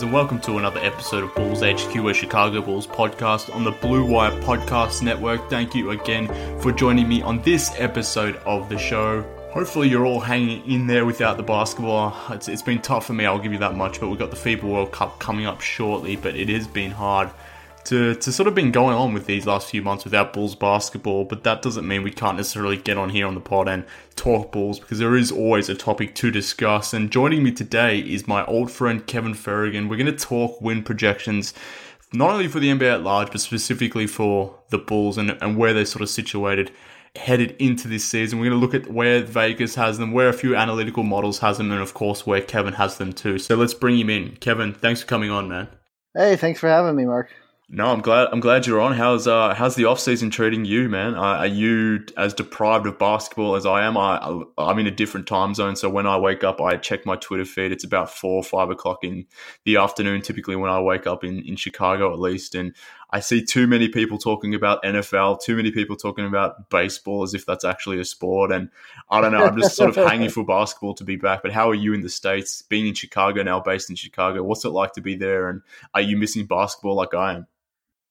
Fans, and welcome to another episode of Bulls HQ, a Chicago Bulls podcast on the Blue Wire Podcast Network. Thank you again for joining me on this episode of the show. Hopefully, you're all hanging in there without the basketball. It's, it's been tough for me, I'll give you that much, but we've got the FIBA World Cup coming up shortly, but it has been hard to, to sort of been going on with these last few months without Bulls basketball, but that doesn't mean we can't necessarily get on here on the pod and talk Bulls because there is always a topic to discuss. And joining me today is my old friend Kevin Ferrigan. We're going to talk win projections, not only for the NBA at large, but specifically for the Bulls and, and where they're sort of situated headed into this season. We're going to look at where Vegas has them, where a few analytical models has them, and of course where Kevin has them too. So let's bring him in. Kevin, thanks for coming on, man. Hey, thanks for having me, Mark. No, I'm glad. I'm glad you're on. How's uh how's the off season treating you, man? Uh, are you as deprived of basketball as I am? I I'm in a different time zone, so when I wake up, I check my Twitter feed. It's about four or five o'clock in the afternoon, typically when I wake up in in Chicago at least, and I see too many people talking about NFL, too many people talking about baseball as if that's actually a sport, and I don't know. I'm just sort of hanging for basketball to be back. But how are you in the states, being in Chicago now, based in Chicago? What's it like to be there, and are you missing basketball like I am?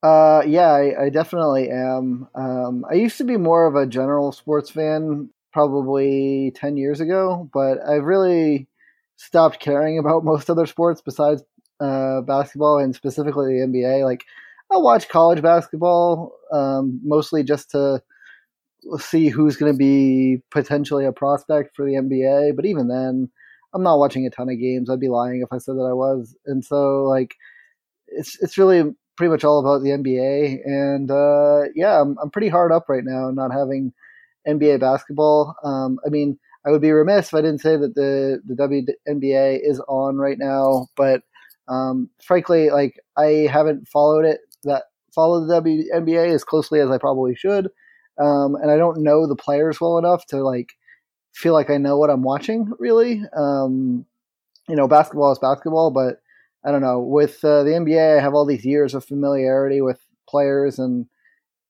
Uh, yeah, I, I definitely am. Um, I used to be more of a general sports fan probably 10 years ago, but I've really stopped caring about most other sports besides uh, basketball and specifically the NBA. Like, I watch college basketball um, mostly just to see who's going to be potentially a prospect for the NBA, but even then, I'm not watching a ton of games. I'd be lying if I said that I was. And so, like, it's it's really pretty much all about the NBA. And uh, yeah, I'm, I'm pretty hard up right now not having NBA basketball. Um, I mean, I would be remiss if I didn't say that the the WNBA is on right now, but um, frankly, like I haven't followed it that follow the WNBA as closely as I probably should, um, and I don't know the players well enough to like feel like I know what I'm watching. Really, um, you know, basketball is basketball, but I don't know. With uh, the NBA, I have all these years of familiarity with players and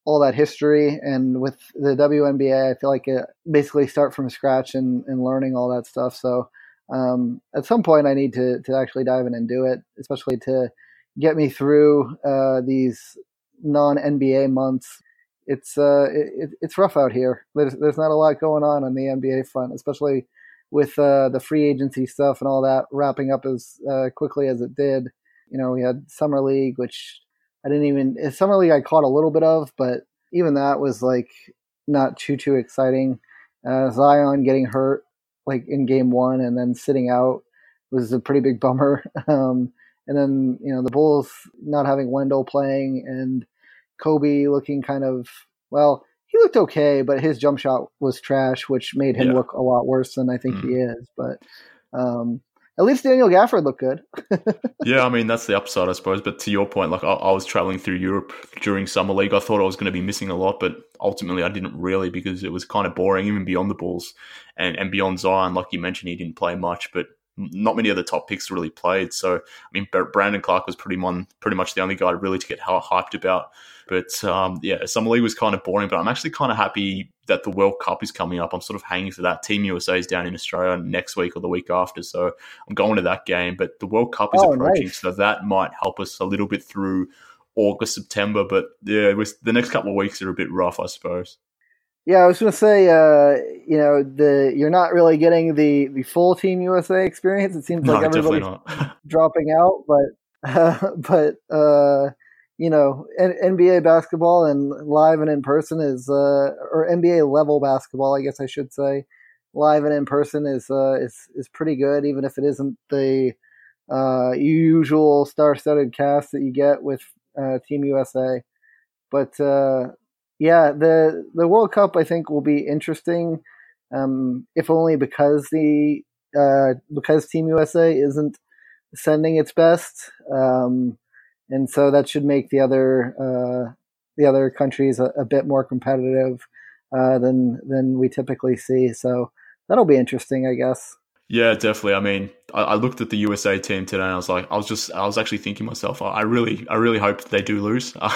all that history, and with the WNBA, I feel like it basically start from scratch and, and learning all that stuff. So um, at some point, I need to to actually dive in and do it, especially to get me through uh, these non NBA months. It's uh, it, it's rough out here. There's there's not a lot going on on the NBA front, especially with uh, the free agency stuff and all that wrapping up as uh, quickly as it did. You know, we had summer league, which I didn't even summer league I caught a little bit of, but even that was like not too too exciting. Uh, Zion getting hurt like in game one and then sitting out was a pretty big bummer. Um, and then you know the Bulls not having Wendell playing and Coby looking kind of well he looked okay, but his jump shot was trash, which made him yeah. look a lot worse than I think mm. he is. But um, at least Daniel Gafford looked good. yeah, I mean that's the upside, I suppose. But to your point, like I, I was traveling through Europe during summer league, I thought I was going to be missing a lot, but ultimately I didn't really because it was kind of boring, even beyond the Bulls and and beyond Zion. Like you mentioned, he didn't play much, but not many of the top picks really played. So I mean, Brandon Clarke was pretty mon, pretty much the only guy really to get hyped about. But um, yeah, Summer League was kind of boring. But I'm actually kind of happy that the World Cup is coming up. I'm sort of hanging for that. Team USA is down in Australia next week or the week after, so I'm going to that game. But the World Cup is oh, approaching, nice. so that might help us a little bit through August, September. But yeah, the next couple of weeks are a bit rough, I suppose. Yeah, I was going to say, uh, you know, the you're not really getting the, the full Team USA experience. It seems like no, everybody's dropping out, but uh, but uh, you know, NBA basketball and live and in person is, uh, or NBA level basketball, I guess I should say, live and in person is uh, is is pretty good, even if it isn't the uh, usual star-studded cast that you get with uh, Team USA. But uh, yeah, the the World Cup I think will be interesting, um, if only because the uh, because Team USA isn't sending its best. Um, and so that should make the other uh, the other countries a, a bit more competitive uh, than than we typically see. So that'll be interesting, I guess. Yeah, definitely. I mean, I, I, looked at the USA team today, and I was like, I was just, I was actually thinking myself, I really, I really hope they do lose.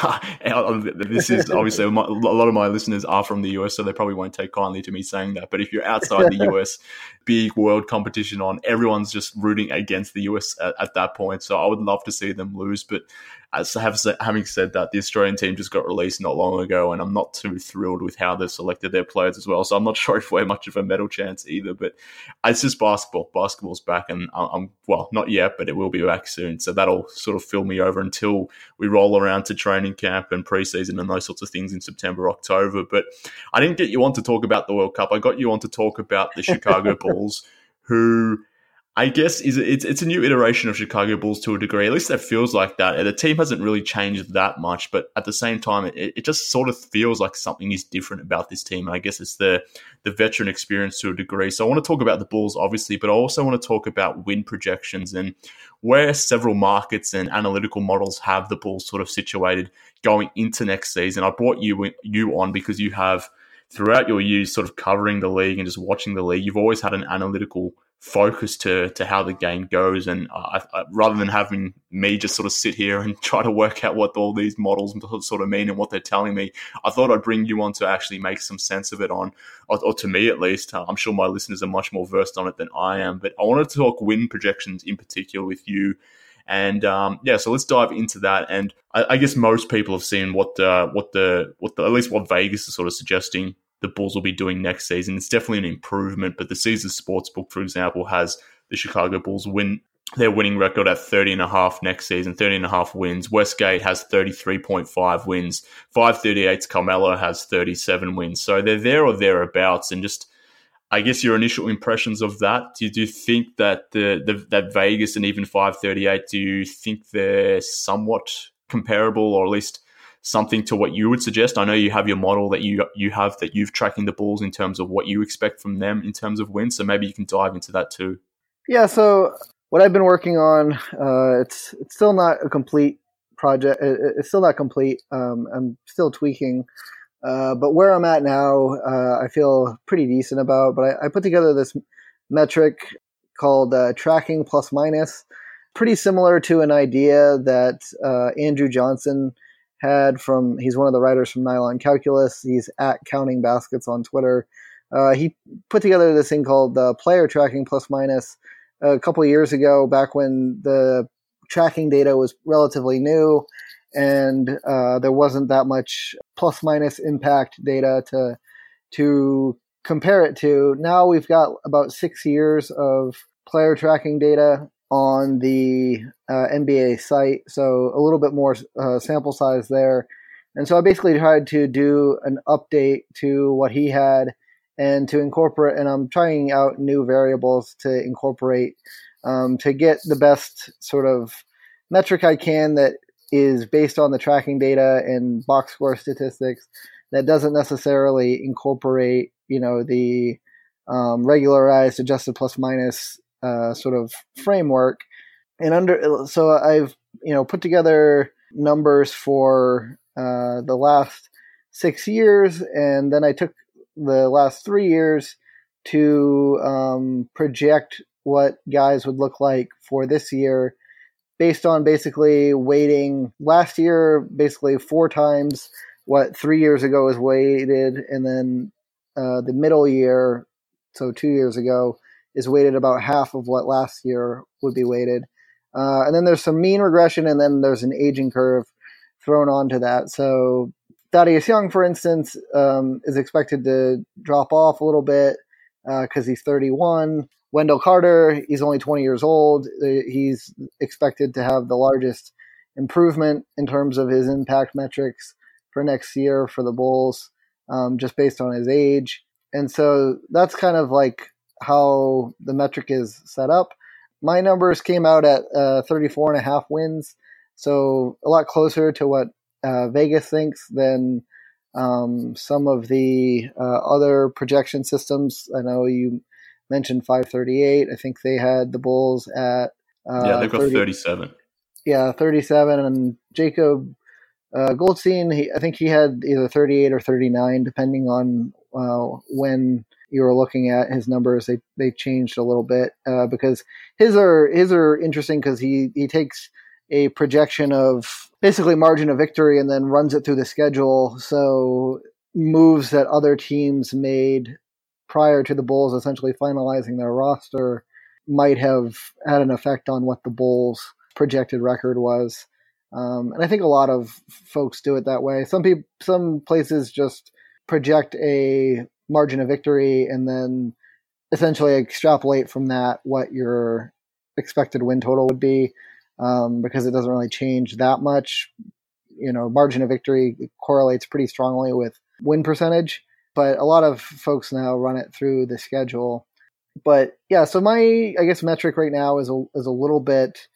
Um, this is obviously a lot of my listeners are from the US, so they probably won't take kindly to me saying that. But if you're outside the US, big world competition on, everyone's just rooting against the US at, at that point. So I would love to see them lose, but as have, having said that, the Australian team just got released not long ago, and I'm not too thrilled with how they've selected their players as well. So I'm not sure if we're much of a medal chance either. But it's just basketball. Basketball's back, and Um, I'm well, not yet, but it will be back soon. So that'll sort of fill me over until we roll around to training camp and preseason and those sorts of things in September, October. But I didn't get you on to talk about the World Cup. I got you on to talk about the Chicago Bulls, who I guess is it's it's a new iteration of Chicago Bulls to a degree. At least that feels like that. The team hasn't really changed that much, but at the same time, it, it just sort of feels like something is different about this team. And I guess it's the the veteran experience to a degree. So I want to talk about the Bulls, obviously, but I also want to talk about win projections and where several markets and analytical models have the Bulls sort of situated going into next season. I brought you you on because you have throughout your years sort of covering the league and just watching the league, you've always had an analytical focus to to how the game goes. And I, I, rather than having me just sort of sit here and try to work out what all these models sort of mean and what they're telling me, I thought I'd bring you on to actually make some sense of it on, or, or to me at least. Uh, I'm sure my listeners are much more versed on it than I am. But I wanted to talk win projections in particular with you. And um, yeah, so let's dive into that. And I, I guess most people have seen what the what the what the at least what Vegas is sort of suggesting the Bulls will be doing next season. It's definitely an improvement, but the Caesars Sportsbook, for example, has the Chicago Bulls win their winning record at 30 and a half next season, 30 and a half wins. Westgate has 33.5 wins. 538's Carmelo has 37 wins. So they're there or thereabouts. And just, I guess your initial impressions of that, do you, do you think that the, the that Vegas and even 538, do you think they're somewhat comparable or at least something to what you would suggest? I know you have your model that you you have that you've tracking the Bulls in terms of what you expect from them in terms of wins. So maybe you can dive into that too. Yeah. So what I've been working on, uh, it's it's still not a complete project. It's still not complete. Um, I'm still tweaking. Uh, but where I'm at now, uh, I feel pretty decent about. But I, I put together this metric called uh, tracking plus minus, pretty similar to an idea that uh, Andrew Johnson had from he's one of the writers from Nylon Calculus. He's at Counting Baskets on Twitter. Uh, he put together this thing called the player tracking plus minus a couple years ago, back when the tracking data was relatively new and uh, there wasn't that much plus minus impact data to to compare it to. Now we've got about six years of player tracking data on the uh, NBA site, so a little bit more uh, sample size there. And so I basically tried to do an update to what he had and to incorporate, and I'm trying out new variables to incorporate um, to get the best sort of metric I can that is based on the tracking data and box score statistics that doesn't necessarily incorporate, you know, the um, regularized adjusted plus minus uh, sort of framework. And under so I've you know put together numbers for uh, the last six years, and then I took the last three years to um, project what guys would look like for this year based on basically weighting last year basically four times what three years ago was weighted, and then uh, the middle year, so two years ago, is weighted about half of what last year would be weighted. Uh, and then there's some mean regression, and then there's an aging curve thrown onto that. So Thaddeus Young, for instance, um, is expected to drop off a little bit because uh, he's 31. Wendell Carter, he's only 20 years old. Uh, he's expected to have the largest improvement in terms of his impact metrics for next year for the Bulls, um, just based on his age. And so that's kind of like how the metric is set up. My numbers came out at uh, 34 and a half wins, so a lot closer to what uh, Vegas thinks than um, some of the uh, other projection systems. I know you mentioned 538. I think they had the Bulls at uh, yeah, they've got 30, 37. Yeah, 37, and Jacob uh, Goldstein, he, I think he had either 38 or 39, depending on uh, when you were looking at his numbers. They they changed a little bit uh, because his are his are interesting because he he takes a projection of basically margin of victory and then runs it through the schedule. So moves that other teams made prior to the Bulls essentially finalizing their roster might have had an effect on what the Bulls' projected record was. Um, and I think a lot of folks do it that way. Some people, some places just project a margin of victory and then essentially extrapolate from that what your expected win total would be um, because it doesn't really change that much. You know, margin of victory correlates pretty strongly with win percentage, but a lot of folks now run it through the schedule. But yeah, so my I guess metric right now is a is a little bit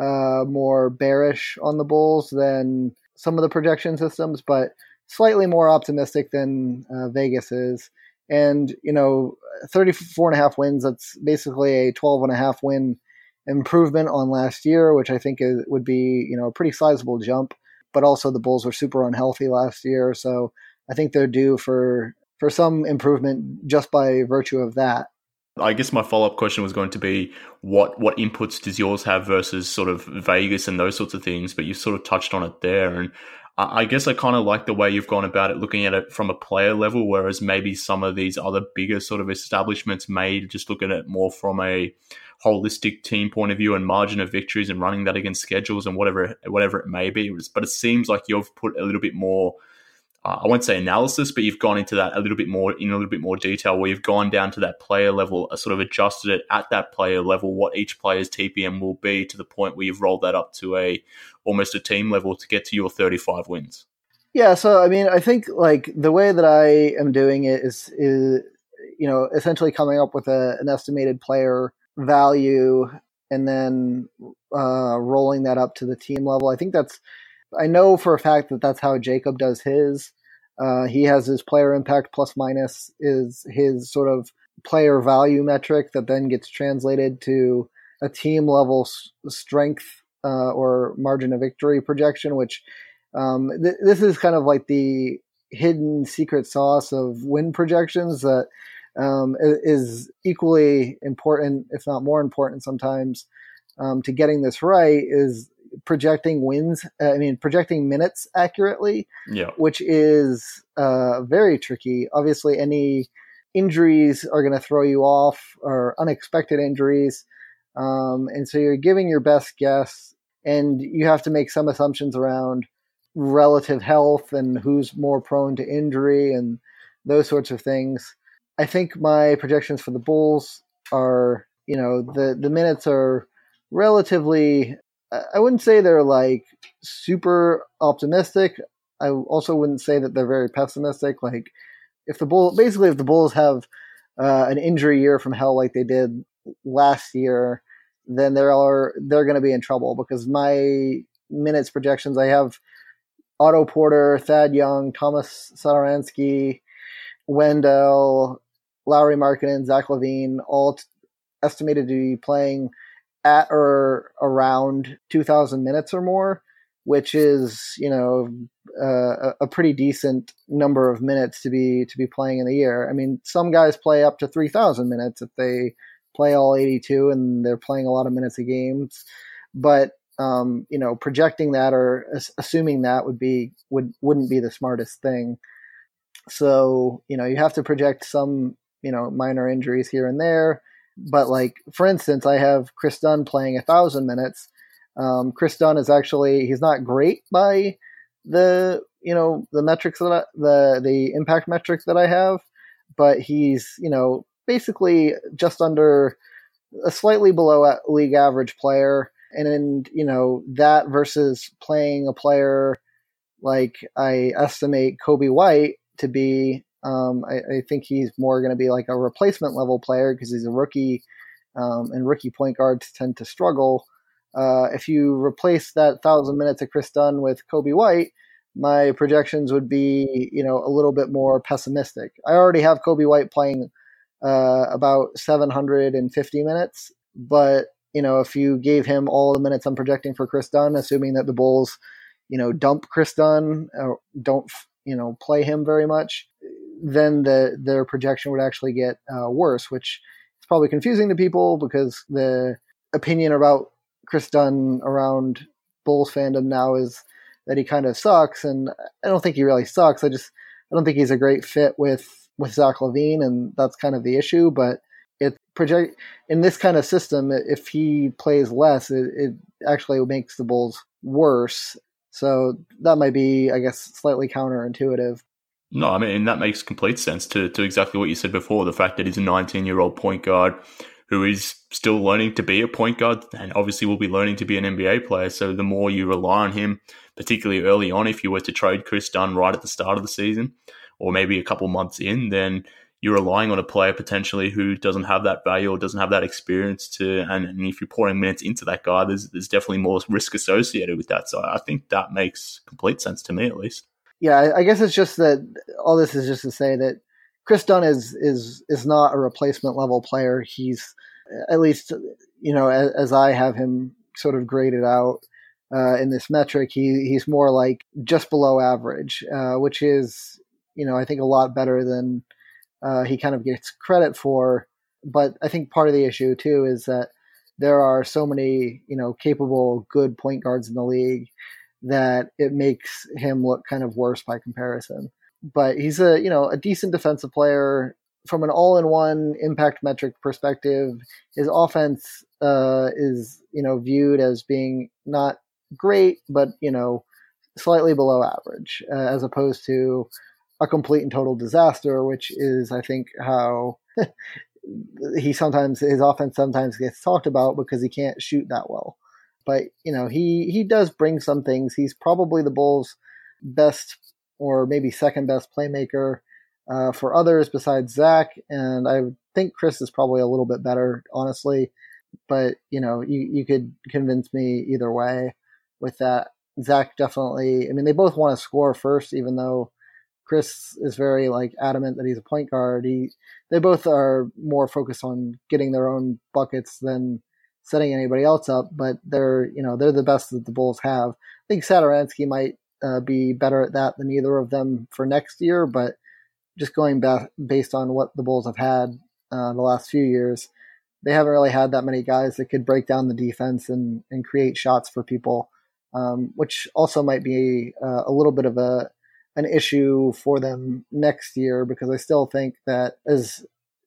uh, more bearish on the Bulls than some of the projection systems, but slightly more optimistic than uh, Vegas is. And, you know, 34 and a half wins, that's basically a 12 and a half win improvement on last year, which I think is, would be, you know, a pretty sizable jump. But also the Bulls were super unhealthy last year. So I think they're due for, for some improvement just by virtue of that. I guess my follow up question was going to be what what inputs does yours have versus sort of Vegas and those sorts of things, but you sort of touched on it there. And I guess I kind of like the way you've gone about it, looking at it from a player level, whereas maybe some of these other bigger sort of establishments may just look at it more from a holistic team point of view and margin of victories and running that against schedules and whatever whatever it may be. But it seems like you've put a little bit more I won't say analysis, but you've gone into that a little bit more in a little bit more detail, where you've gone down to that player level, uh, sort of adjusted it at that player level, what each player's TPM will be, to the point where you've rolled that up to a almost a team level to get to your 35 wins. Yeah, so I mean, I think like the way that I am doing it is is you know essentially coming up with a, an estimated player value and then uh, rolling that up to the team level. I think that's I know for a fact that that's how Jacob does his. Uh, he has his player impact plus minus is his sort of player value metric that then gets translated to a team level s- strength uh, or margin of victory projection, which um, th- this is kind of like the hidden secret sauce of win projections that um, is equally important, if not more important sometimes, um, to getting this right is projecting wins. Uh, I mean, projecting minutes accurately. Yeah. Which is uh, very tricky. Obviously, any injuries are going to throw you off, or unexpected injuries, um, and so you're giving your best guess, and you have to make some assumptions around relative health and who's more prone to injury and those sorts of things. I think my projections for the Bulls are, you know, the the minutes are relatively I wouldn't say they're like super optimistic. I also wouldn't say that they're very pessimistic. Like if the bull, basically, if the Bulls have uh, an injury year from hell like they did last year, then they're they're going to be in trouble because my minutes projections I have Otto Porter, Thad Young, Tomas Satoransky, Wendell, Lauri Markkanen, Zach LaVine, all t- estimated to be playing at or around 2000 minutes or more which is you know uh, a pretty decent number of minutes to be to be playing in the year i mean some guys play up to 3000 minutes if they play all 82 and they're playing a lot of minutes of games. But um, you know, projecting that or assuming that would be would wouldn't be the smartest thing. So you know, you have to project some you know minor injuries here and there. But like for instance, I have Kris Dunn playing a thousand minutes. Um, Kris Dunn is actually he's not great by the you know the metrics that I, the the impact metric that I have, but he's you know basically just under a slightly below league average player and then you know that versus playing a player like I estimate Coby White to be. Um, I, I, think he's more going to be like a replacement level player because he's a rookie, um, and rookie point guards tend to struggle. Uh, if you replace that thousand minutes of Kris Dunn with Coby White, my projections would be, you know, a little bit more pessimistic. I already have Coby White playing uh, about 750 minutes, but you know, if you gave him all the minutes I'm projecting for Kris Dunn, assuming that the Bulls, you know, dump Kris Dunn or don't, you know, play him very much, then the their projection would actually get uh, worse, which is probably confusing to people because the opinion about Kris Dunn around Bulls fandom now is that he kind of sucks, and I don't think he really sucks. I just I don't think he's a great fit with with Zach LaVine, and that's kind of the issue. But it project in this kind of system, if he plays less, it, it actually makes the Bulls worse. So that might be, I guess, slightly counterintuitive. No, I mean that makes complete sense to to exactly what you said before. The fact that he's a 19 year old point guard who is still learning to be a point guard and obviously will be learning to be an NBA player. So the more you rely on him, particularly early on, if you were to trade Kris Dunn right at the start of the season, or maybe a couple months in, then you're relying on a player potentially who doesn't have that value or doesn't have that experience to and, and, if you're pouring minutes into that guy there's there's definitely more risk associated with that so i think that makes complete sense to me at least yeah i guess it's just that all this is just to say that Kris Dunn is is is not a replacement level player he's at least you know as, as i have him sort of graded out uh, in this metric he he's more like just below average uh, which is you know i think a lot better than uh, he kind of gets credit for. But I think part of the issue too is that there are so many, you know, capable, good point guards in the league that it makes him look kind of worse by comparison. But he's a, you know, a decent defensive player from an all-in-one impact metric perspective. His offense uh, is, you know, viewed as being not great, but you know, slightly below average, uh, as opposed to a complete and total disaster, which is, I think, how he sometimes his offense sometimes gets talked about because he can't shoot that well. But you know, he he does bring some things. He's probably the Bulls' best or maybe second best playmaker uh, for others besides Zach, and I think Kris is probably a little bit better, honestly. But you know, you you could convince me either way with that. Zach definitely. I mean, they both want to score first, even though Kris is very like adamant that he's a point guard. He they both are more focused on getting their own buckets than setting anybody else up. But they're you know they're the best that the Bulls have. I think Satoransky might uh, be better at that than either of them for next year. But just going back based on what the Bulls have had uh, the last few years, they haven't really had that many guys that could break down the defense and and create shots for people. Um, which also might be uh, a little bit of a an issue for them next year because I still think that as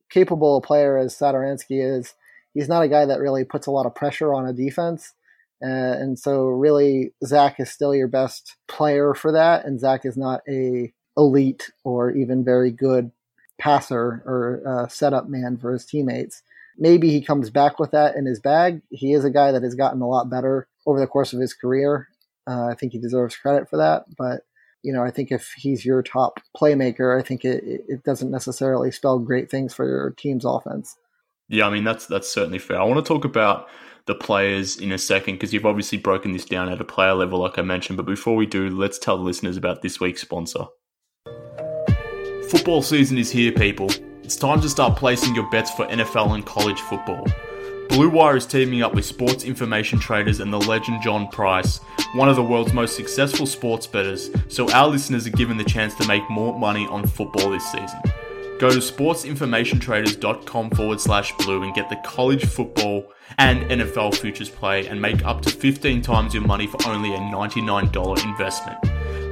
capable a player as Satoransky is, he's not a guy that really puts a lot of pressure on a defense. Uh, and so really Zach is still your best player for that. And Zach is not a elite or even very good passer or uh, setup man for his teammates. Maybe he comes back with that in his bag. He is a guy that has gotten a lot better over the course of his career. Uh, I think he deserves credit for that. But you know, I think if he's your top playmaker, I think it, it doesn't necessarily spell great things for your team's offense. Yeah, I mean that's that's certainly fair. I want to talk about the players in a second because you've obviously broken this down at a player level, like I mentioned. But before we do, let's tell the listeners about this week's sponsor. Football season is here, people. It's time to start placing your bets for NFL and college football. Blue Wire is teaming up with sports information traders and the legend John Price, one of the world's most successful sports bettors, so our listeners are given the chance to make more money on football this season. Go to sportsinformationtraders.com forward slash blue and get the college football and NFL futures play and make up to 15 times your money for only a $99 investment.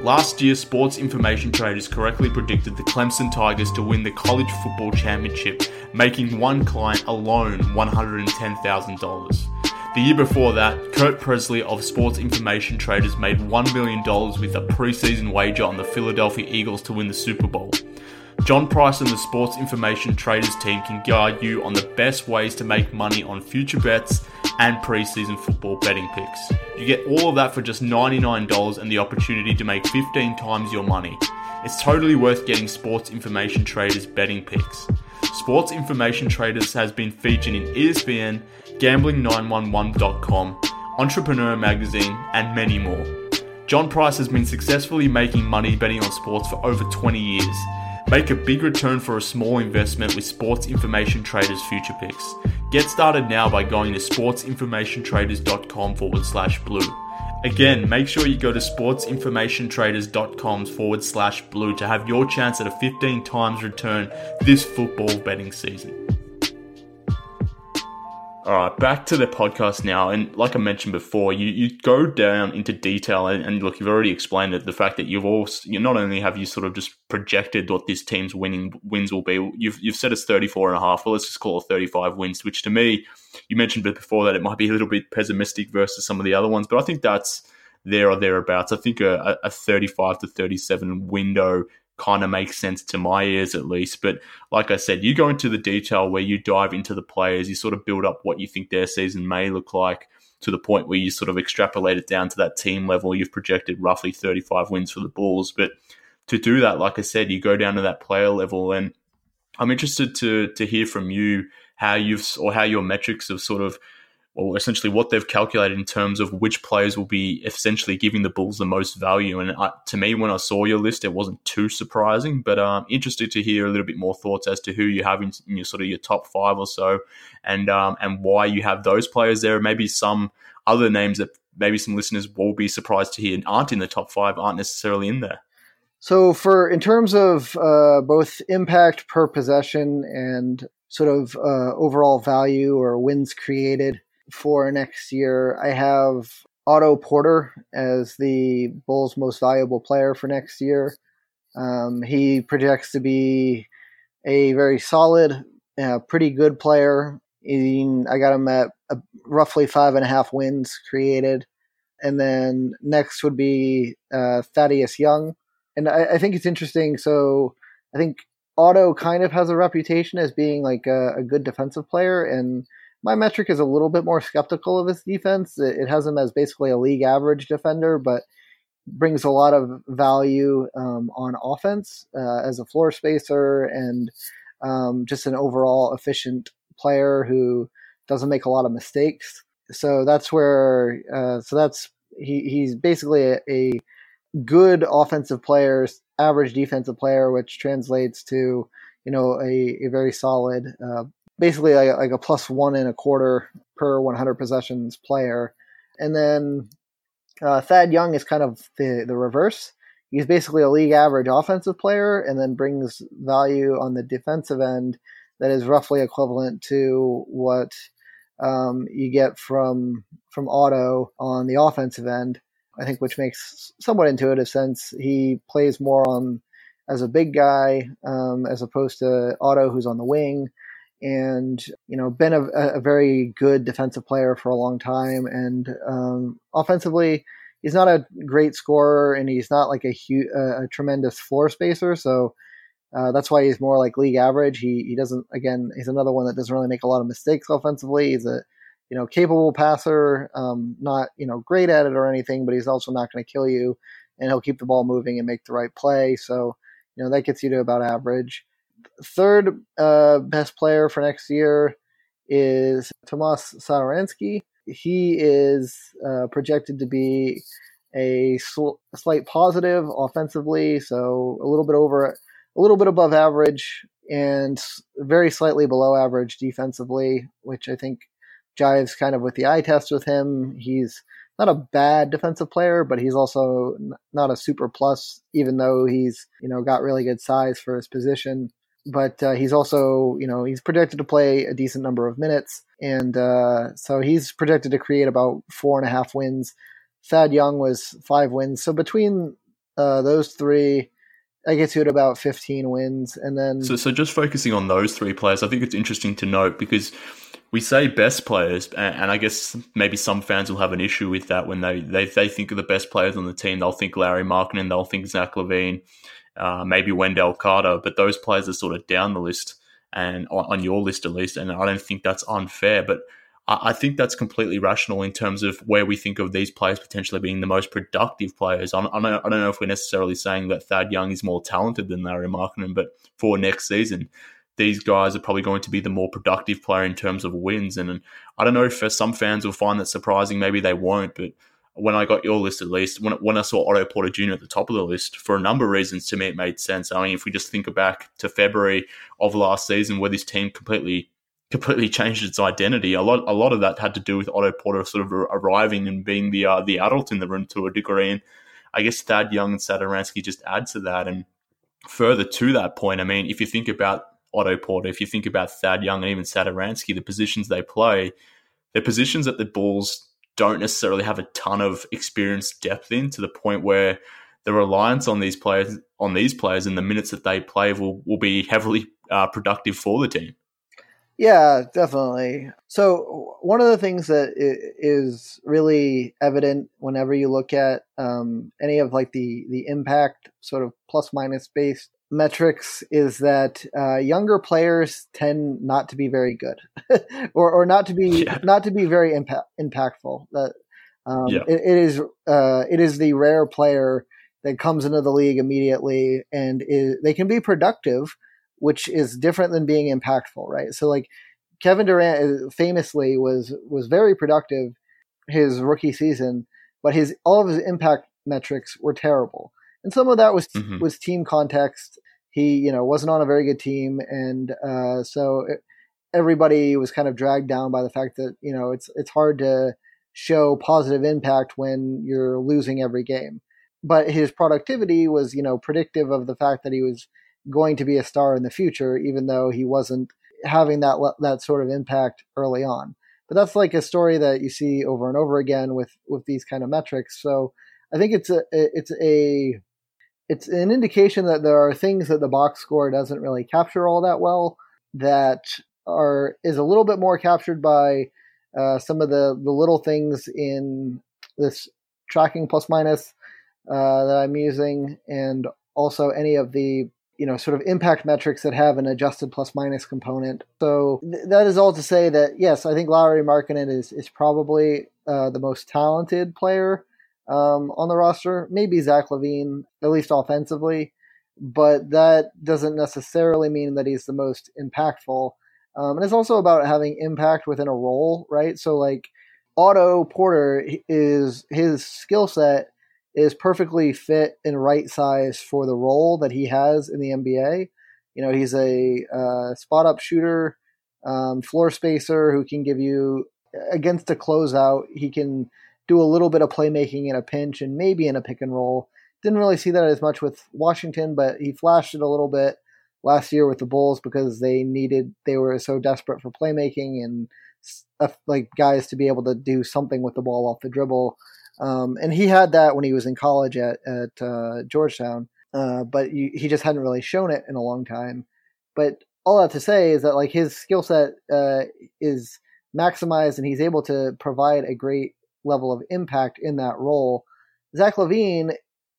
Last year, Sports Information Traders correctly predicted the Clemson Tigers to win the college football championship, making one client alone $110,000. The year before that, Kurt Presley of Sports Information Traders made $1 million with a preseason wager on the Philadelphia Eagles to win the Super Bowl. John Price and the Sports Information Traders team can guide you on the best ways to make money on future bets and preseason football betting picks. You get all of that for just $99 and the opportunity to make 15 times your money. It's totally worth getting Sports Information Traders betting picks. Sports Information Traders has been featured in ESPN, Gambling911.com, Entrepreneur Magazine, and many more. John Price has been successfully making money betting on sports for over 20 years. Make a big return for a small investment with Sports Information Traders Future Picks. Get started now by going to sportsinformationtraders.com forward slash blue. Again, make sure you go to sportsinformationtraders.com forward slash blue to have your chance at a 15 times return this football betting season. All right, back to the podcast now. And like I mentioned before, you, you go down into detail and, and look, you've already explained it. The fact that you've also, you not only have you sort of just projected what this team's winning wins will be, you've, you've said it's 34 and a half. Well, let's just call it 35 wins, which to me, you mentioned before that it might be a little bit pessimistic versus some of the other ones, but I think that's there or thereabouts. I think a, a 35 to 37 window kind of makes sense to my ears at least. But like I said, you go into the detail where you dive into the players, you sort of build up what you think their season may look like to the point where you sort of extrapolate it down to that team level. You've projected roughly 35 wins for the Bulls. But to do that, like I said, you go down to that player level. And I'm interested to to hear from you how you've or how your metrics have sort of or essentially what they've calculated in terms of which players will be essentially giving the Bulls the most value. And uh, to me, when I saw your list, it wasn't too surprising, but I'm um, interested to hear a little bit more thoughts as to who you have in, in your sort of your top five or so, and um, and why you have those players there. Maybe some other names that maybe some listeners will be surprised to hear aren't in the top five, aren't necessarily in there. So, for in terms of uh, both impact per possession and sort of uh, overall value or wins created, for next year. I have Otto Porter as the Bulls' most valuable player for next year. Um, he projects to be a very solid, uh, pretty good player. I got him at roughly five and a half wins created. And then next would be uh, Thaddeus Young. And I, I, think it's interesting. So I think Otto kind of has a reputation as being like a, a good defensive player. And my metric is a little bit more skeptical of his defense. It, has him as basically a league average defender, but brings a lot of value um, on offense uh, as a floor spacer and um, just an overall efficient player who doesn't make a lot of mistakes. So that's where, uh, so that's he, he's basically a, a, good offensive player, average defensive player, which translates to you know a, a very solid uh, basically like, like a plus one and a quarter per 100 possessions player. And then uh, Thad Young is kind of the, the reverse. He's basically a league average offensive player and then brings value on the defensive end that is roughly equivalent to what um, you get from from Otto on the offensive end. I think, which makes somewhat intuitive sense. He plays more on as a big guy um, as opposed to Otto, who's on the wing and you know been a, a, very good defensive player for a long time. And um, offensively he's not a great scorer and he's not like a, hu- a, a tremendous floor spacer. So uh, that's why he's more like league average. He, he doesn't again he's another one that doesn't really make a lot of mistakes offensively. He's a you know capable passer um, not you know great at it or anything but he's also not going to kill you and he'll keep the ball moving and make the right play. So you know that gets you to about average third uh, best player for next year is Tomas Satoransky. He is uh, projected to be a sl- slight positive offensively, so a little bit over, a little bit above average, and very slightly below average defensively, which I think jives kind of with the eye test with him. He's not a bad defensive player, but he's also not a super plus, even though he's you know got really good size for his position but uh, he's also, you know, he's projected to play a decent number of minutes, and uh, so he's projected to create about four and a half wins. Thad Young was five wins, so between uh, those three, I get to at about 15 wins. And then. So, so just focusing on those three players, I think it's interesting to note because we say best players, and, I guess maybe some fans will have an issue with that when they, they, they think of the best players on the team. They'll think Lauri Markkanen, they'll think Zach LaVine, uh, maybe Wendell Carter, but those players are sort of down the list and on, on your list at least. And I don't think that's unfair, but I think that's completely rational in terms of where we think of these players potentially being the most productive players. I don't, I don't know if we're necessarily saying that Thad Young is more talented than Lauri Markkanen, but for next season, these guys are probably going to be the more productive player in terms of wins. And I don't know if some fans will find that surprising. Maybe they won't, but when I got your list at least, when, when I saw Otto Porter Jr. at the top of the list, for a number of reasons, to me, it made sense. I mean, if we just think back to February of last season, where this team completely completely changed its identity. A lot, a lot of that had to do with Otto Porter sort of arriving and being the uh, the adult in the room to a degree. And I guess Thad Young and Satoransky just add to that. And further to that point, I mean, if you think about Otto Porter, if you think about Thad Young and even Satoransky, the positions they play, they're positions that the Bulls don't necessarily have a ton of experience depth in to the point where the reliance on these players on these players and the minutes that they play will, will be heavily uh, productive for the team. Yeah, definitely. So one of the things that is really evident whenever you look at um, any of like the the impact sort of plus minus based metrics is that uh, younger players tend not to be very good, or or not to be yeah. not to be very impact, impactful. That um, yeah. it, it is uh, it is the rare player that comes into the league immediately and is, they can be productive which is different than being impactful, right? So like Kevin Durant uh, famously was was very productive his rookie season, but his all of his impact metrics were terrible, and some of that was mm-hmm. was team context. He you know wasn't on a very good team, and uh, so it, everybody was kind of dragged down by the fact that you know it's it's hard to show positive impact when you're losing every game. But his productivity was you know predictive of the fact that he was going to be a star in the future, even though he wasn't having that that sort of impact early on. But that's like a story that you see over and over again with with these kind of metrics. So I think it's a it's a it's an indication that there are things that the box score doesn't really capture all that well that are is a little bit more captured by uh, some of the the little things in this tracking plus minus uh, that I'm using, and also any of the you know, sort of impact metrics that have an adjusted plus minus component. So th- that is all to say that yes, I think Lauri Markkanen is is probably uh, the most talented player um, on the roster. Maybe Zach LaVine, at least offensively, but that doesn't necessarily mean that he's the most impactful. Um, and it's also about having impact within a role, right? So like Otto Porter is his skill set is perfectly fit and right size for the role that he has in the NBA. You know, he's a uh, spot up shooter, um, floor spacer who can give you against a closeout. He can do a little bit of playmaking in a pinch and maybe in a pick and roll. Didn't really see that as much with Washington, but he flashed it a little bit last year with the Bulls because they needed they were so desperate for playmaking and uh, like guys to be able to do something with the ball off the dribble. Um, and he had that when he was in college at at uh, Georgetown, uh, but you, he just hadn't really shown it in a long time. But all that to say is that like his skill set uh, is maximized, and he's able to provide a great level of impact in that role. Zach LaVine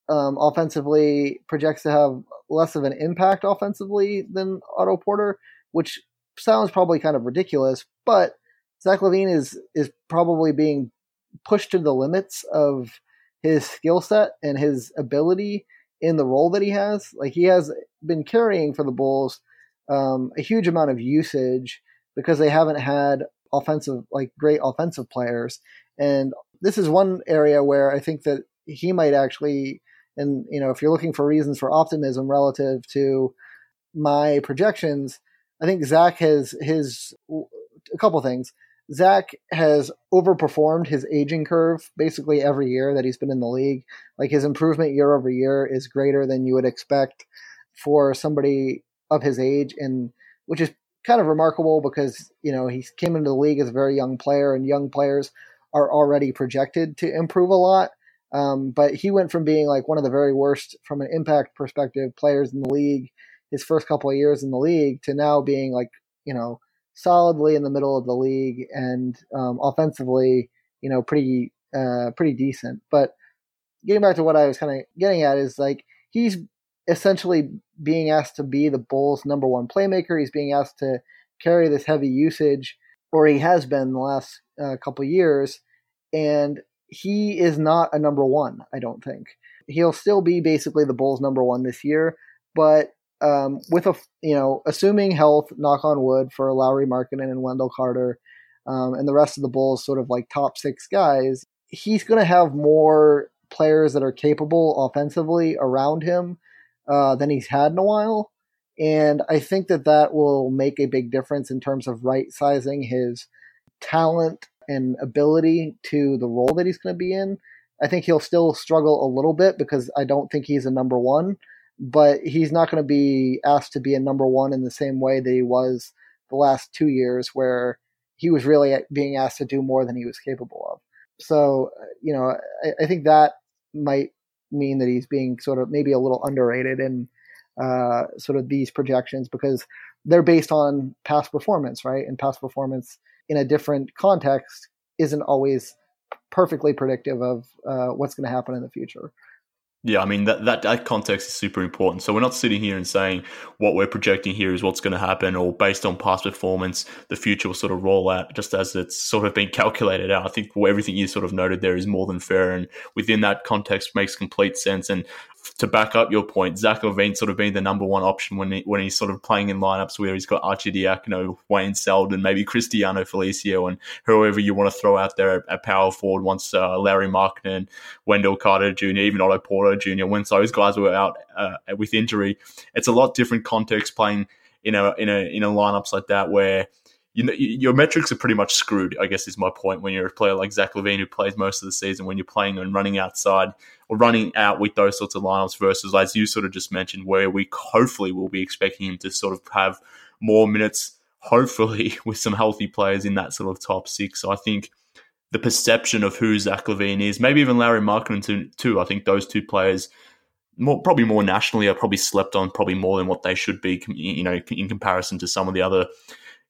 um, offensively projects to have less of an impact offensively than Otto Porter, which sounds probably kind of ridiculous, but Zach LaVine is is probably being pushed to the limits of his skill set and his ability in the role that he has. Like he has been carrying for the Bulls um, a huge amount of usage because they haven't had offensive, like great offensive players. And this is one area where I think that he might actually, and you know, if you're looking for reasons for optimism relative to my projections, I think Zach has his a couple things. Zach has overperformed his aging curve basically every year that he's been in the league. Like his improvement year over year is greater than you would expect for somebody of his age, and which is kind of remarkable because you know he came into the league as a very young player, and young players are already projected to improve a lot. Um, but he went from being like one of the very worst from an impact perspective players in the league his first couple of years in the league to now being like you know solidly in the middle of the league and um, offensively you know pretty uh, pretty decent. But getting back to what I was kind of getting at is like he's essentially being asked to be the Bulls' number one playmaker. He's being asked to carry this heavy usage, or he has been the last uh, couple years, and he is not a number one. I don't think he'll still be basically the Bulls' number one this year, but um, with a you know assuming health, knock on wood for Lauri Markkanen and Wendell Carter, um, and the rest of the Bulls sort of like top six guys, he's going to have more players that are capable offensively around him uh, than he's had in a while. And I think that that will make a big difference in terms of right sizing his talent and ability to the role that he's going to be in. I think he'll still struggle a little bit because I don't think he's a number one, but he's not going to be asked to be a number one in the same way that he was the last two years, where he was really being asked to do more than he was capable of. So, you know, I, I think that might mean that he's being sort of maybe a little underrated in uh, sort of these projections because they're based on past performance, right? And past performance in a different context isn't always perfectly predictive of uh, what's going to happen in the future. Yeah, I mean that, that that context is super important. So we're not sitting here and saying what we're projecting here is what's going to happen, or based on past performance, the future will sort of roll out just as it's sort of been calculated out. I think everything you sort of noted there is more than fair, and within that context makes complete sense. And to back up your point, Zach LaVine sort of being the number one option when he, when he's sort of playing in lineups where he's got Arcidiacono, Wayne Selden, maybe Cristiano Felicio, and whoever you want to throw out there at power forward once uh, Lauri Markkanen, Wendell Carter Jr., even Otto Porter Jr., when those guys were out uh, with injury, it's a lot different context playing in a in a in a lineups like that where you know, your metrics are pretty much screwed. I guess is my point. When you're a player like Zach LaVine, who plays most of the season, when you're playing and running outside or running out with those sorts of lineups, versus as you sort of just mentioned, where we hopefully will be expecting him to sort of have more minutes, hopefully with some healthy players in that sort of top six. So I think the perception of who Zach LaVine is, maybe even Larry Lauri Markkanen too. I think those two players. More, probably more nationally are probably slept on probably more than what they should be you know in comparison to some of the other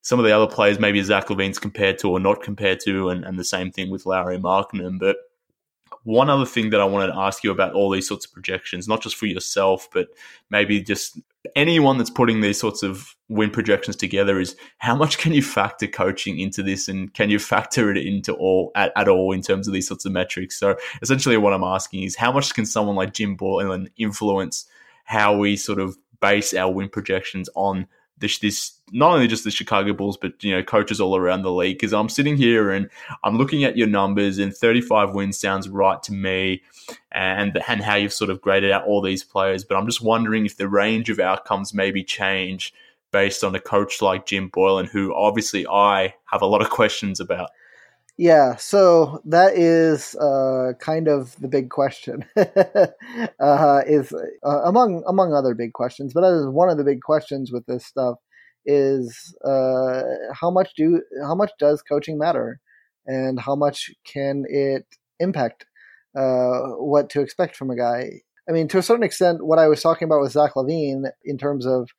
some of the other players maybe Zach LaVine's compared to or not compared to, and, and the same thing with Lauri Markkanen. But one other thing that I wanted to ask you about all these sorts of projections, not just for yourself, but maybe just anyone that's putting these sorts of win projections together is how much can you factor coaching into this and can you factor it into all at, at all in terms of these sorts of metrics? So essentially what I'm asking is how much can someone like Jim Boylen influence how we sort of base our win projections on this, this not only just the Chicago Bulls, but you know coaches all around the league. Because I'm sitting here and I'm looking at your numbers, and 35 wins sounds right to me, and and how you've sort of graded out all these players. But I'm just wondering if the range of outcomes maybe change based on a coach like Jim Boylen, who obviously I have a lot of questions about. Yeah, so that is uh, kind of the big question. uh, is uh, among among other big questions, but that is one of the big questions with this stuff is uh, how much do how much does coaching matter, and how much can it impact uh, what to expect from a guy? I mean, to a certain extent, what I was talking about with Zach LaVine in terms of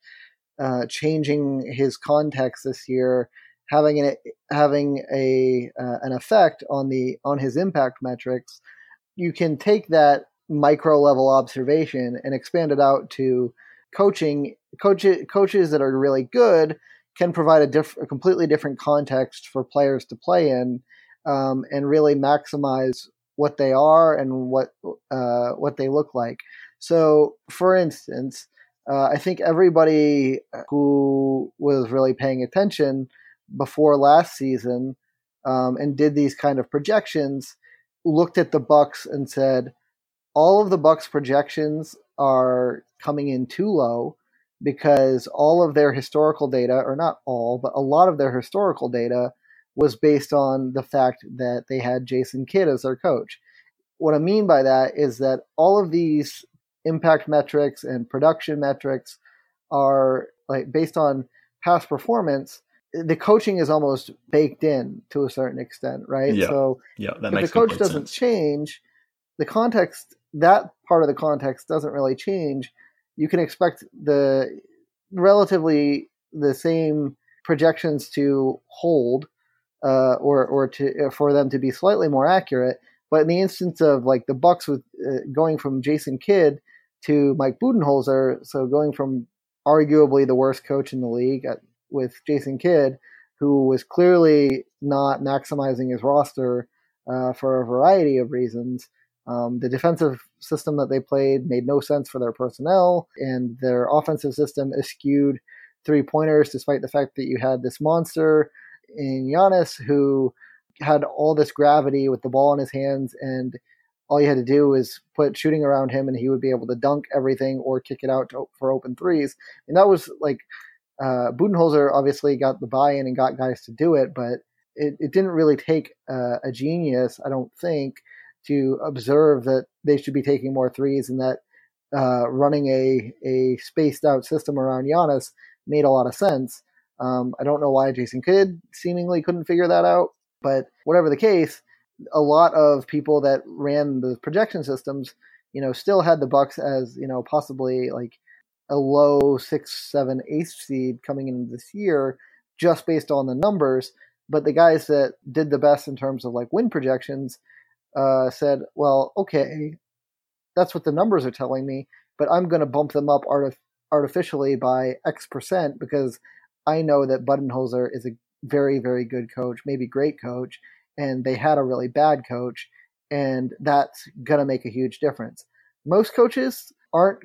uh, changing his context this year, having an having a uh, an effect on the on his impact metrics, you can take that micro level observation and expand it out to coaching coaches that are really good can provide a, diff- a completely different context for players to play in um, and really maximize what they are and what uh, what they look like. So, for instance, uh, I think everybody who was really paying attention before last season um, and did these kind of projections looked at the Bucks and said, all of the Bucks projections are coming in too low because all of their historical data, or not all, but a lot of their historical data was based on the fact that they had Jason Kidd as their coach. What I mean by that is that all of these impact metrics and production metrics are like based on past performance, the coaching is almost baked in to a certain extent, right? Yeah. So Yeah, that if the coach doesn't sense. change, the context that part of the context doesn't really change. You can expect the relatively the same projections to hold, uh, or or to for them to be slightly more accurate. But in the instance of like the Bucks with uh, going from Jason Kidd to Mike Budenholzer, so going from arguably the worst coach in the league at, with Jason Kidd, who was clearly not maximizing his roster uh, for a variety of reasons. Um, the defensive system that they played made no sense for their personnel, and their offensive system eschewed three pointers, despite the fact that you had this monster in Giannis who had all this gravity with the ball in his hands, and all you had to do was put shooting around him, and he would be able to dunk everything or kick it out to, for open threes. And that was like uh, Budenholzer obviously got the buy-in and got guys to do it, but it, it didn't really take uh, a genius, I don't think, to observe that they should be taking more threes and that uh, running a a spaced out system around Giannis made a lot of sense. Um, I don't know why Jason Kidd seemingly couldn't figure that out, but whatever the case, a lot of people that ran the projection systems, you know, still had the Bucks as you know possibly like a low six, seven, eighth seed coming into this year, just based on the numbers. But the guys that did the best in terms of like win projections uh, said, "Well, okay, that's what the numbers are telling me, but I'm going to bump them up artif- artificially by X percent because I know that Budenholzer is a very, very good coach, maybe great coach, and they had a really bad coach, and that's going to make a huge difference. Most coaches aren't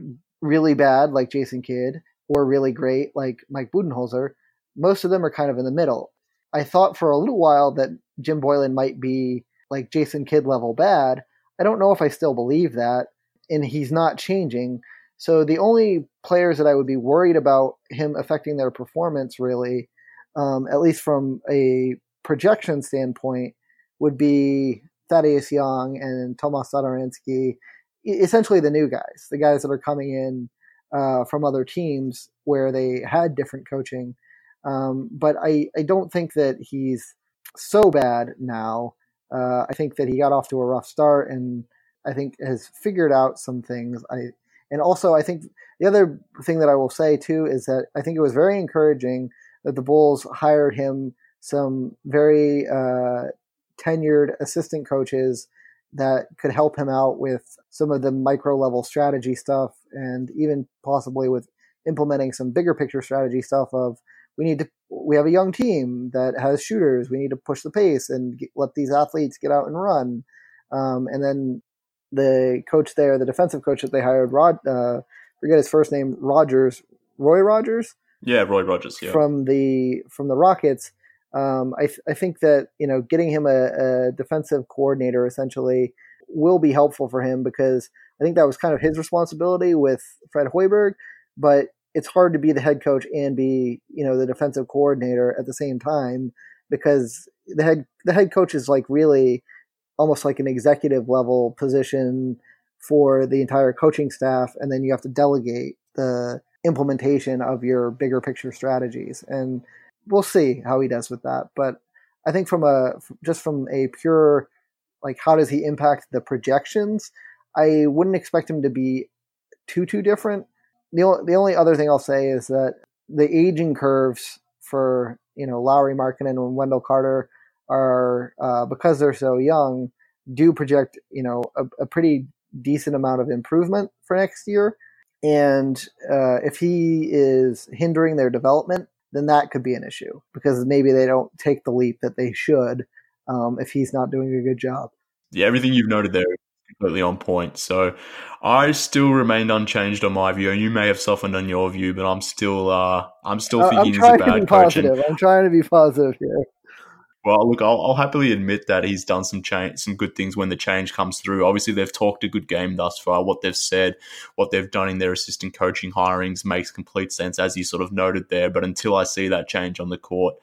really bad like Jason Kidd or really great like Mike Budenholzer. Most of them are kind of in the middle. I thought for a little while that Jim Boylen might be like Jason Kidd level bad. I don't know if I still believe that, and he's not changing. So the only players that I would be worried about him affecting their performance, really, um, at least from a projection standpoint, would be Thaddeus Young and Tomas Satoransky, essentially the new guys, the guys that are coming in uh, from other teams where they had different coaching. Um, but I, I don't think that he's so bad now. Uh, I think that he got off to a rough start and I think has figured out some things. I and also I think the other thing that I will say too is that I think it was very encouraging that the Bulls hired him some very uh, tenured assistant coaches that could help him out with some of the micro level strategy stuff and even possibly with implementing some bigger picture strategy stuff of we need to we have a young team that has shooters. We need to push the pace and get, let these athletes get out and run. Um, and then the coach there the defensive coach that they hired rod uh, forget his first name rogers roy rogers? Yeah, Roy Rogers. Yeah, from the from the rockets um, I, th- I think that you know getting him a, a defensive coordinator essentially will be helpful for him because I think that was kind of his responsibility with Fred Hoiberg, but it's hard to be the head coach and be you know the defensive coordinator at the same time because the head the head coach is like really almost like an executive level position for the entire coaching staff and then you have to delegate the implementation of your bigger picture strategies. And we'll see how he does with that but i think from a just from a pure like how does he impact the projections? I wouldn't expect him to be too too different. The, o- the only other thing i'll say is that the aging curves for you know Lauri Markkanen and wendell carter are uh, because they're so young do project you know a, a pretty decent amount of improvement for next year. And uh, if he is hindering their development then that could be an issue because maybe they don't take the leap that they should um, if he's not doing a good job. yeah, everything you've noted there is completely on point. So I still remained unchanged on my view, and you may have softened on your view, but I'm still, uh, I'm still Uh, thinking I'm he's a trying to be bad coach. and- I'm trying to be positive here. Well, look, I'll, I'll happily admit that he's done some change, some good things when the change comes through. Obviously, they've talked a good game thus far. What they've said, what they've done in their assistant coaching hirings makes complete sense, as you sort of noted there. But until I see that change on the court,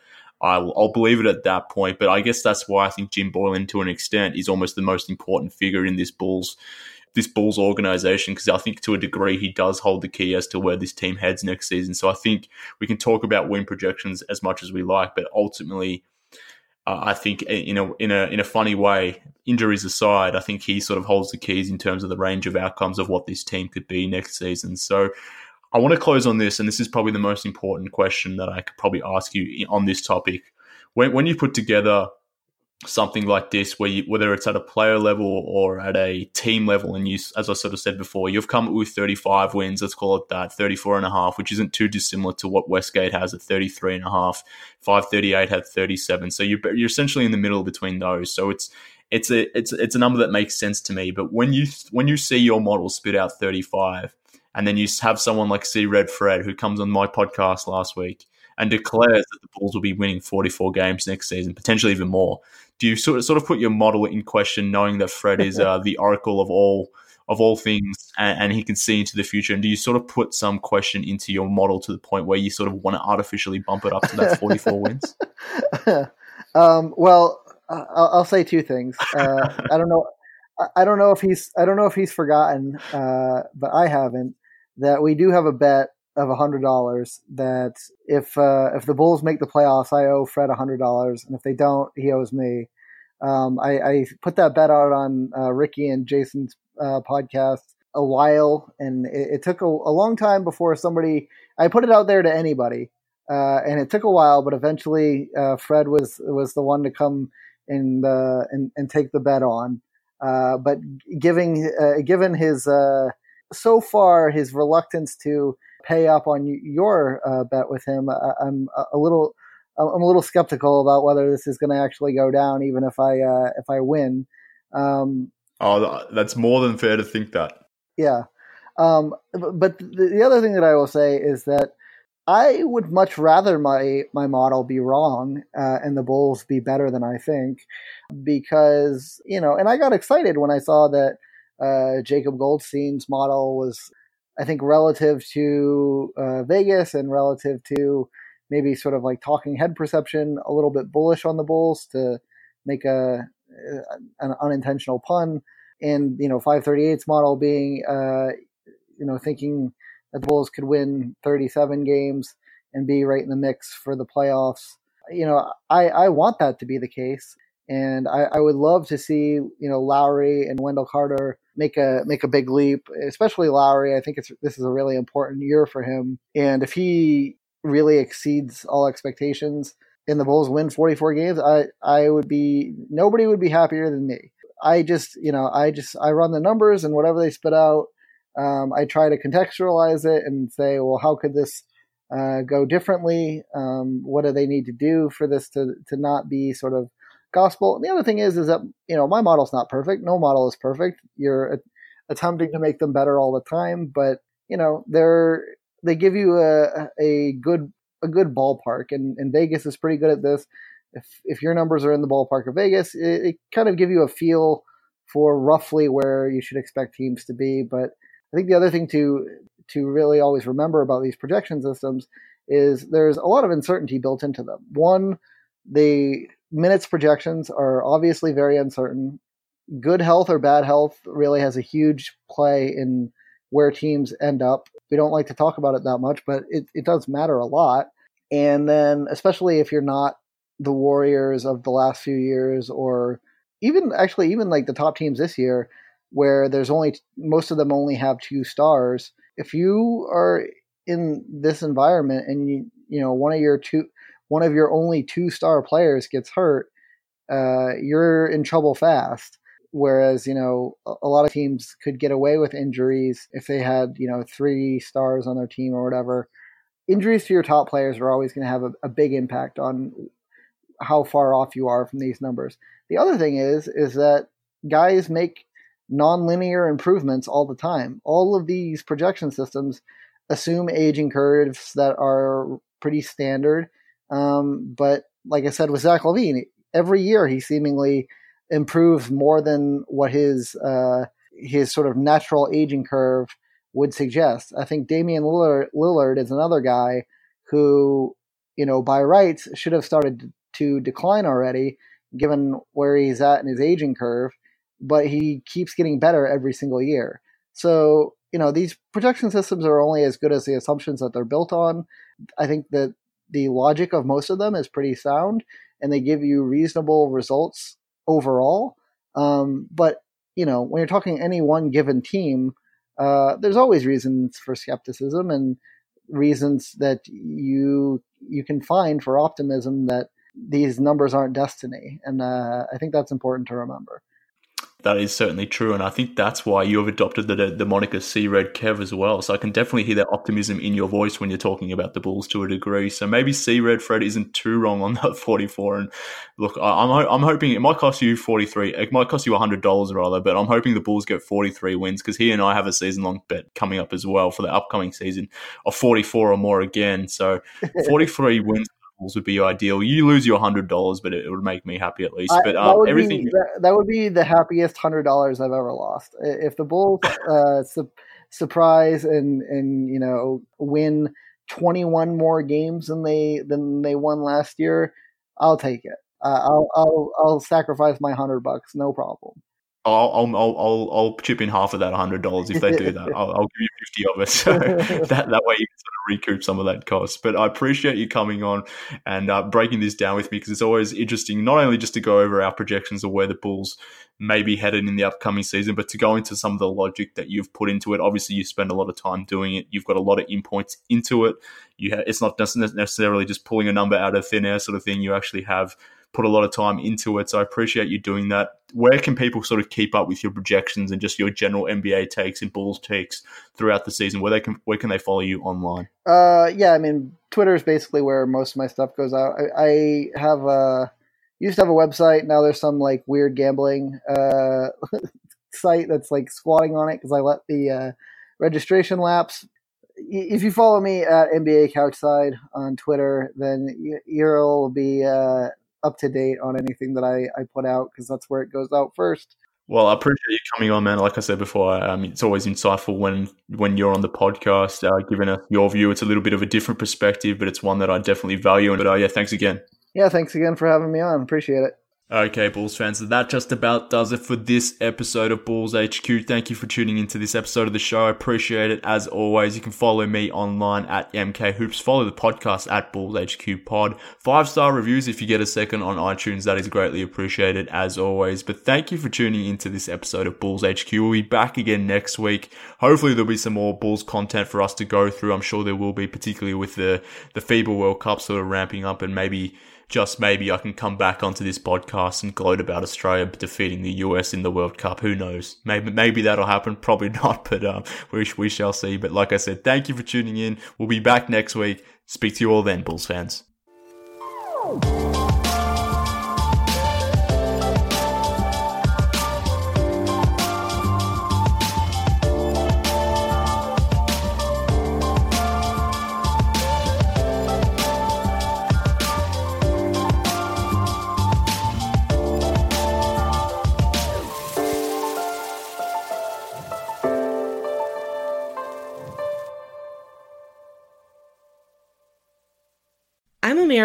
I'll, I'll believe it at that point. But I guess that's why I think Jim Boylen, to an extent, is almost the most important figure in this Bulls this Bulls organization because I think to a degree he does hold the key as to where this team heads next season. So I think we can talk about win projections as much as we like, but ultimately, uh, I think in a in a in a funny way, injuries aside, I think he sort of holds the keys in terms of the range of outcomes of what this team could be next season. So. I want to close on this, and this is probably the most important question that I could probably ask you on this topic. When, when you put together something like this where you, whether it's at a player level or at a team level and you as i sort of said before you've come up with 35 wins let's call it that 34 and a half which isn't too dissimilar to what westgate has at 33 and a half 538 had 37 so you're, you're essentially in the middle between those. So it's it's a it's it's a number that makes sense to me. But when you when you see your model spit out 35 and then you have someone like C Red Fred who comes on my podcast last week and declares that the Bulls will be winning 44 games next season, potentially even more do you sort of sort of put your model in question, knowing that Fred is uh, the oracle of all of all things, and, and, he can see into the future? And do you sort of put some question into your model to the point where you sort of want to artificially bump it up to that forty four wins? um, well, I'll, I'll, say two things. Uh, I don't know. I don't know if he's. I don't know if he's forgotten, uh, but I haven't. That we do have a bet of hundred dollars that if uh, if the Bulls make the playoffs, I owe Fred hundred dollars, and if they don't, he owes me. Um, I, I, put that bet out on uh, Ricky and Jason's uh, podcast a while, and it, it took a, a, long time before somebody. I put it out there to anybody, uh, and it took a while, but eventually uh, Fred was was the one to come and uh, and, and take the bet on. but giving given his so far his reluctance to pay up on your uh, bet with him, I, am a little I'm a little skeptical about whether this is going to actually go down, even if I uh, if I win. Um, oh, that's more than fair to think that. Yeah, um, but the, the other thing that I will say is that I would much rather my my model be wrong uh, and the Bulls be better than I think, because you know, and I got excited when I saw that uh, Jacob Goldstein's model was I think relative to uh, Vegas and relative to maybe sort of like talking head perception, a little bit bullish on the Bulls to make a an unintentional pun. And you know, 538's model being, uh, you know, thinking that the Bulls could win 37 games and be right in the mix for the playoffs. You know, I, I want that to be the case. And I, I would love to see, you know, Lauri and Wendell Carter make a make a big leap, especially Lauri. I think it's this is a really important year for him. And if he really exceeds all expectations and the Bulls win 44 games, I I would be nobody would be happier than me. I just, you know, I just I run the numbers and whatever they spit out, um, I try to contextualize it and say, well, how could this uh, go differently? Um, what do they need to do for this to to not be sort of gospel. And the other thing is, is that you know my model's not perfect. No model is perfect. You're attempting to make them better all the time, but you know they're they give you a a good a good ballpark, and, and Vegas is pretty good at this. If if your numbers are in the ballpark of Vegas, it, it kind of give you a feel for roughly where you should expect teams to be. But I think the other thing to to really always remember about these projection systems is there's a lot of uncertainty built into them. One, they minutes projections are obviously very uncertain. Good health or bad health really has a huge play in where teams end up. We don't like to talk about it that much, but it, it does matter a lot. And then, especially if you're not the Warriors of the last few years, or even actually, even like the top teams this year, where there's only most of them only have two stars. If you are in this environment and you, you know, one of your two, one of your only two star players gets hurt, uh, you're in trouble fast. Whereas, you know, a lot of teams could get away with injuries if they had, you know, three stars on their team or whatever. Injuries to your top players are always going to have a, a big impact on how far off you are from these numbers. The other thing is, is that guys make nonlinear improvements all the time. All of these projection systems assume aging curves that are pretty standard um, but like I said with Zach LaVine, every year he seemingly improves more than what his uh, his sort of natural aging curve would suggest. I think Damian Lillard, Lillard is another guy who, you know, by rights should have started to decline already, given where he's at in his aging curve. but he keeps getting better every single year. So, you know, these projection systems are only as good as the assumptions that they're built on. I think that the logic of most of them is pretty sound and they give you reasonable results overall. Um, but, you know, when you're talking any one given team, uh, there's always reasons for skepticism and reasons that you you can find for optimism that these numbers aren't destiny. And uh, I think that's important to remember that is certainly true, and I think that's why you have adopted the the moniker "C Red Kev" as well. So I can definitely hear that optimism in your voice when you're talking about the Bulls to a degree. So maybe C Red Fred isn't too wrong on that 44. And look, I, am I'm, I'm hoping it might cost you 43. It might cost you 100 dollars rather, but I'm hoping the Bulls get 43 wins because he and I have a season long bet coming up as well for the upcoming season of 44 or more again. So 43 wins would be ideal. You lose your hundred dollars, but it, it, would make me happy at least. But um, everything be, that, that, would be the happiest hundred dollars I've ever lost. If the Bulls uh, su- surprise and and you know win twenty one more games than they than they won last year, I'll take it. Uh, I'll I'll I'll sacrifice my hundred bucks, no problem. I'll, I'll, I'll, I'll chip in half of that hundred dollars if they do that. I'll, I'll, give you fifty of it, so that that way you can sort of recoup some of that cost. But I appreciate you coming on and uh, breaking this down with me because it's always interesting, not only just to go over our projections of where the Bulls may be headed in the upcoming season, but to go into some of the logic that you've put into it. Obviously, you spend a lot of time doing it. You've got a lot of inputs into it. You ha- it's not necessarily just pulling a number out of thin air sort of thing. You actually have put a lot of time into it. So I appreciate you doing that. Where can people sort of keep up with your projections and just your general NBA takes and Bulls takes throughout the season? Where they can where can they follow you online? Uh, yeah, I mean Twitter is basically where most of my stuff goes out. I, I have a used to have a website. Now there's some like weird gambling uh, site that's like squatting on it because I let the uh, registration lapse. If you follow me at NBA Couchside on Twitter, then you'll be uh, up to date on anything that I, I put out because that's where it goes out first. Well, I appreciate you coming on, man. Like I said before, um, it's always insightful when when you're on the podcast, uh, giving us your view. It's a little bit of a different perspective, but it's one that I definitely value. And But uh, yeah, thanks again. Yeah, thanks again for having me on. Appreciate it. Okay, Bulls fans, that just about does it for this episode of Bulls HQ. Thank you for tuning into this episode of the show. I appreciate it as always. You can follow me online at MK Hoops. Follow the podcast at Bulls HQ Pod. Five star reviews if you get a second on iTunes. That is greatly appreciated as always. But thank you for tuning into this episode of Bulls HQ. We'll be back again next week. Hopefully there'll be some more Bulls content for us to go through. I'm sure there will be, particularly with the the FIBA World Cup sort of ramping up and maybe just maybe I can come back onto this podcast and gloat about Australia defeating the US in the World Cup. Who knows? Maybe maybe that'll happen. Probably not, but um, we we shall see. But like I said, thank you for tuning in. We'll be back next week. Speak to you all then, Bulls fans.